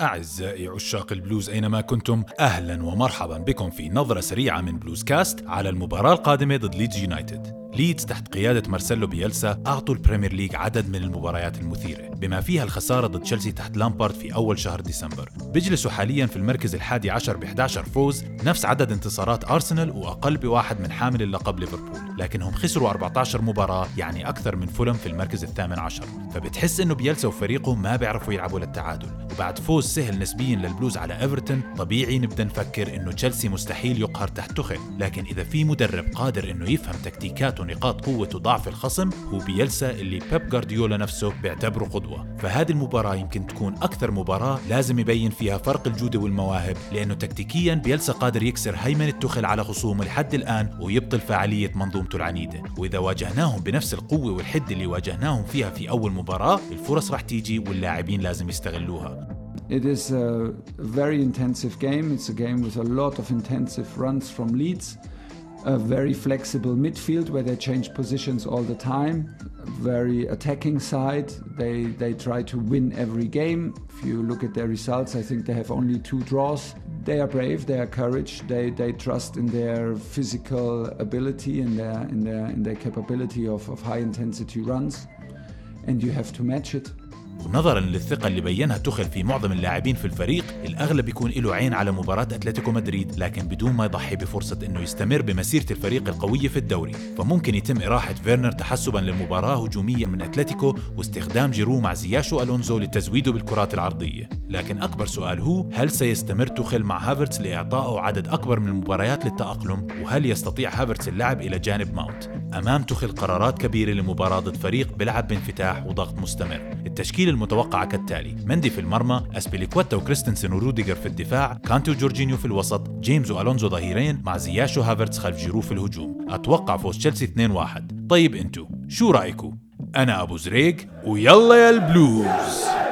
أعزائي عشاق البلوز أينما كنتم أهلا ومرحبا بكم في نظرة سريعة من Blues Cast على المباراة القادمة ضد ليدز يونايتد ليدز تحت قيادة مارسيلو بيلسا أعطوا ال Premier League عدد من المباريات المثيرة بما فيها الخسارة ضد تشيلسي تحت لامبارد في أول شهر ديسمبر. بيجلسوا حاليا في المركز الحادي عشر ب 11 فوز نفس عدد انتصارات أرسنال وأقل بواحد من حامل اللقب ليفربول. لكنهم خسروا 14 مباراة يعني أكثر من فولهام في المركز الثامن عشر. فبتحس إنه بيلسا وفريقه ما بيعرفوا يلعبوا للتعادل. وبعد فوز سهل نسبيا للبلوز على إيفرتون طبيعي نبدأ نفكر إنه تشيلسي مستحيل يقهر تحت تخل لكن إذا في مدرب قادر إنه يفهم تكتيكات ونقاط قوة وضعف الخصم هو بيلسا اللي بيب جارديولا نفسه بيعتبره قدوة. فهذه المباراة يمكن تكون أكثر مباراة لازم يبين فيها فرق الجودة والمواهب لأنه تكتيكيا بيلسا قادر يكسر هيمنة تخل على خصومه لحد الآن ويبطل فعالية منظومته العنيده واذا واجهناهم بنفس القوه والحده اللي واجهناهم فيها في اول مباراه الفرص رح تيجي واللاعبين لازم يستغلوها It is a very intensive game. It's a game with a lot of intensive runs from leads. A very flexible midfield where they change positions all the time. Very attacking side. They they try to win every game. If you look at their results, I think they have only two draws. They are brave. They are courage. They they trust in their physical ability and their in their in their capability of, of high intensity runs. And you have to match it. ونظرا للثقة اللي بينها توخل في معظم اللاعبين في الفريق الأغلب يكون له عين على مباراة أتلتيكو مدريد لكن بدون ما يضحي بفرصة أنه يستمر بمسيرة الفريق القوية في الدوري. فممكن يتم إراحة فيرنر تحسبا للمباراة هجوميا من أتلتيكو واستخدام جيرو مع زياش وألونزو لتزويده بالكرات العرضية. لكن أكبر سؤال هو هل سيستمر توخل مع هافرتس لإعطائه عدد أكبر من المباريات للتأقلم؟ وهل يستطيع هافرتس اللعب إلى جانب ماونت؟ أمام توخل قرارات كبيرة لمباراة ضد فريق بيلعب بانفتاح وضغط مستمر. التشكيلة المتوقعة كالتالي. مندي في المرمى أسبيليكويتا وكريستنسن وروديجر في الدفاع كانتي وجورجينيو في الوسط جيمس وألونزو ظهيرين مع زياش وهافرتس خلف جيرو في الهجوم. أتوقع فوز تشيلسي 2-1 طيب انتو شو رأيكم؟ أنا أبو زريق ويلا يا البلوز!